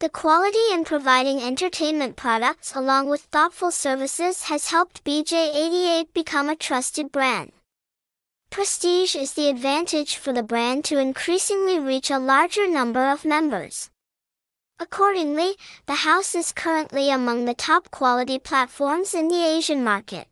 The quality in providing entertainment products along with thoughtful services has helped BJ88 become a trusted brand. Prestige is the advantage for the brand to increasingly reach a larger number of members. Accordingly, the house is currently among the top quality platforms in the Asian market.